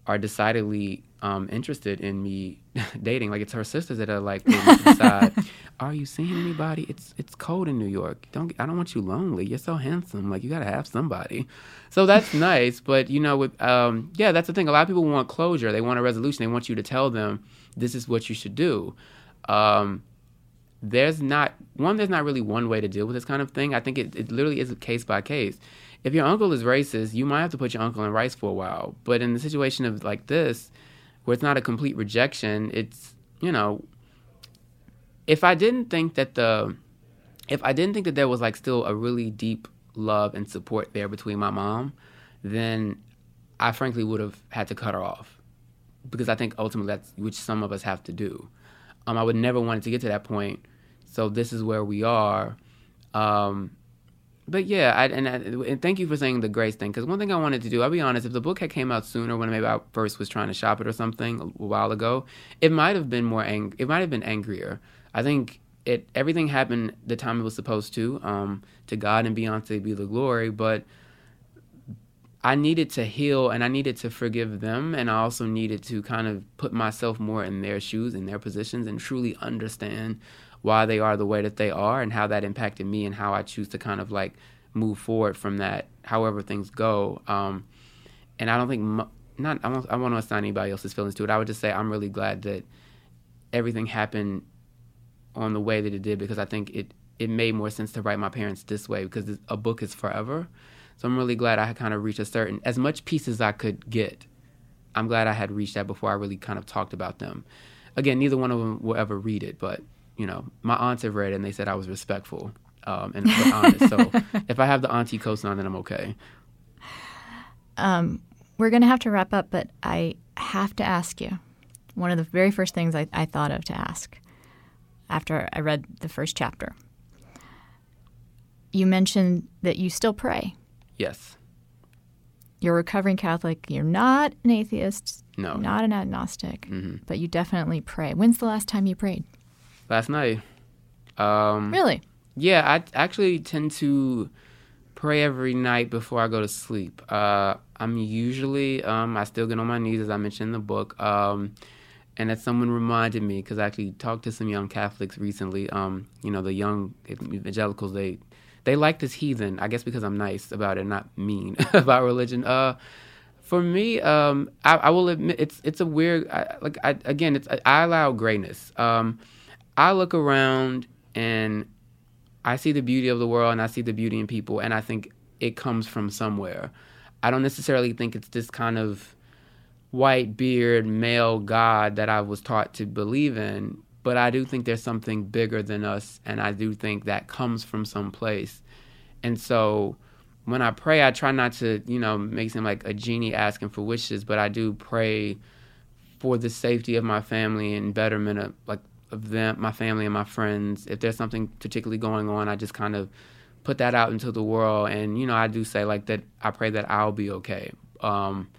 [SPEAKER 2] are decidedly um, interested in me dating. Like it's her sisters that are like decide, are you seeing anybody? It's it's cold in New York. Don't I don't want you lonely. You're so handsome. Like you gotta have somebody. So that's nice. But you know, with um, yeah, that's the thing. A lot of people want closure. They want a resolution. They want you to tell them this is what you should do. Um, there's not one. There's not really one way to deal with this kind of thing. I think it, it literally is a case by case if your uncle is racist, you might have to put your uncle in rice for a while. But in the situation of like this, where it's not a complete rejection, it's you know, if I didn't think that the, if I didn't think that there was like still a really deep love and support there between my mom, then I frankly would have had to cut her off, because I think ultimately that's which some of us have to do. Um, I would never want it to get to that point. So this is where we are. Um, but yeah, I, and, I, and thank you for saying the grace thing because one thing I wanted to do, I'll be honest, if the book had came out sooner when maybe I first was trying to shop it or something a while ago, it might have been more ang- it might have been angrier. I think it everything happened the time it was supposed to. Um, to God and Beyonce be the glory, but I needed to heal and I needed to forgive them, and I also needed to kind of put myself more in their shoes, in their positions, and truly understand why they are the way that they are and how that impacted me and how I choose to kind of like move forward from that, however things go. Um, and I don't think, not, I won't, I won't assign anybody else's feelings to it. I would just say I'm really glad that everything happened on the way that it did because I think it, it made more sense to write my parents this way because a book is forever. So I'm really glad I had kind of reached a certain, as much peace as I could get. I'm glad I had reached that before I really kind of talked about them. Again, neither one of them will ever read it, but you know, my aunts have read it and they said I was respectful um, and honest. so if I have the auntie cosign, then I'm okay.
[SPEAKER 1] Um, we're going to have to wrap up, but I have to ask you one of the very first things I, I thought of to ask after I read the first chapter. You mentioned that you still pray.
[SPEAKER 2] Yes.
[SPEAKER 1] You're a recovering Catholic. You're not an atheist.
[SPEAKER 2] No.
[SPEAKER 1] Not an agnostic.
[SPEAKER 2] Mm-hmm.
[SPEAKER 1] But you definitely pray. When's the last time you prayed?
[SPEAKER 2] Last night. Um,
[SPEAKER 1] really?
[SPEAKER 2] Yeah, I actually tend to pray every night before I go to sleep. Uh, I'm usually, um, I still get on my knees, as I mentioned in the book. Um, and as someone reminded me, because I actually talked to some young Catholics recently, um, you know, the young evangelicals, they they like this heathen, I guess because I'm nice about it, not mean about religion. Uh, for me, um, I, I, will admit it's it's a weird. I, like I, again, it's I allow grayness. Um, I look around and I see the beauty of the world and I see the beauty in people, and I think it comes from somewhere. I don't necessarily think it's this kind of white beard male God that I was taught to believe in, but I do think there's something bigger than us, and I do think that comes from some place. And so when I pray, I try not to, you know, make seem like a genie asking for wishes, but I do pray for the safety of my family and betterment of like of them, my family and my friends. If there's something particularly going on, I just kind of put that out into the world. And you know, I do say like that. I pray that I'll be okay. Um,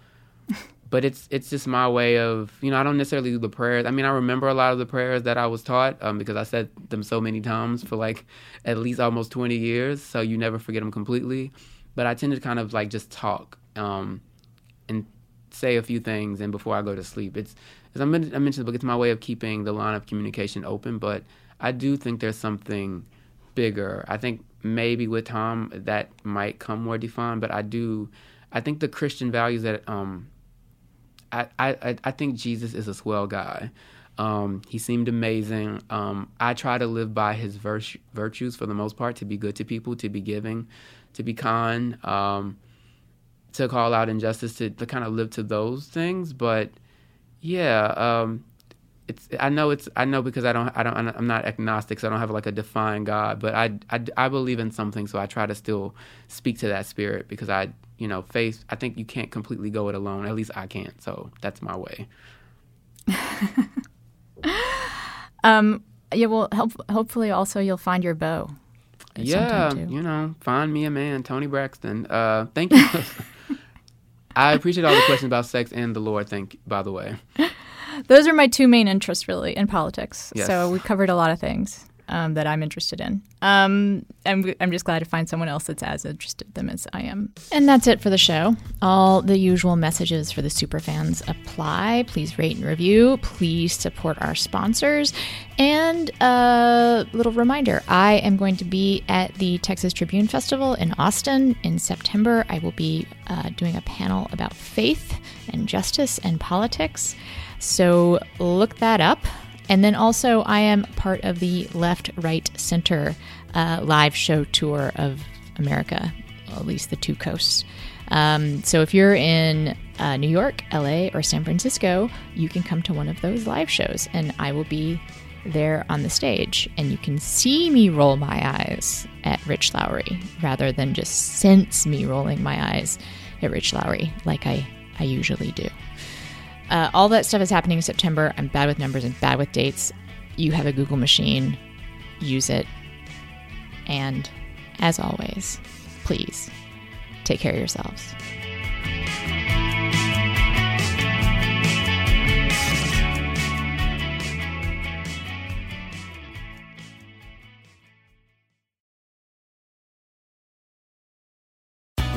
[SPEAKER 2] but it's it's just my way of you know I don't necessarily do the prayers. I mean, I remember a lot of the prayers that I was taught um, because I said them so many times for like at least almost 20 years. So you never forget them completely. But I tend to kind of like just talk um, and say a few things, and before I go to sleep, it's as I mentioned the book, it's my way of keeping the line of communication open. But I do think there's something bigger. I think maybe with Tom that might come more defined, but I do. I think the Christian values that um, I, I I think Jesus is a swell guy. Um, he seemed amazing. Um, I try to live by his virtu- virtues for the most part to be good to people, to be giving, to be kind, um, to call out injustice, to, to kind of live to those things. But yeah, um, it's I know it's I know because I don't I don't I'm not agnostic, so I don't have like a defined God, but I, I, I believe in something, so I try to still speak to that spirit because I you know faith. I think you can't completely go it alone. At least I can't. So that's my way.
[SPEAKER 1] um. Yeah. Well. Help, hopefully, also you'll find your bow.
[SPEAKER 2] Yeah. You know, find me a man, Toni Braxton. Uh. Thank you. I appreciate all the questions about sex and the Lord. Thank by the way.
[SPEAKER 1] Those are my two main interests, really, in politics.
[SPEAKER 2] Yes.
[SPEAKER 1] So we covered a lot of things um, that I'm interested in. Um, I'm, I'm just glad to find someone else that's as interested in them as I am.
[SPEAKER 3] And that's it for the show. All the usual messages for the superfans apply. Please rate and review. Please support our sponsors. And a little reminder I am going to be at the Texas Tribune Festival in Austin in September. I will be uh, doing a panel about faith and justice and politics. So look that up. And then also, I am part of the Left, Right, Center uh, live show tour of America, at least the two coasts. Um, so if you're in uh, New York, LA, or San Francisco, you can come to one of those live shows, and I will be there on the stage, and you can see me roll my eyes at Rich Lowry rather than just sense me rolling my eyes at Rich Lowry like I, I usually do. Uh, all that stuff is happening in September. I'm bad with numbers and bad with dates. you have a Google machine, use it. And as always, please take care of yourselves.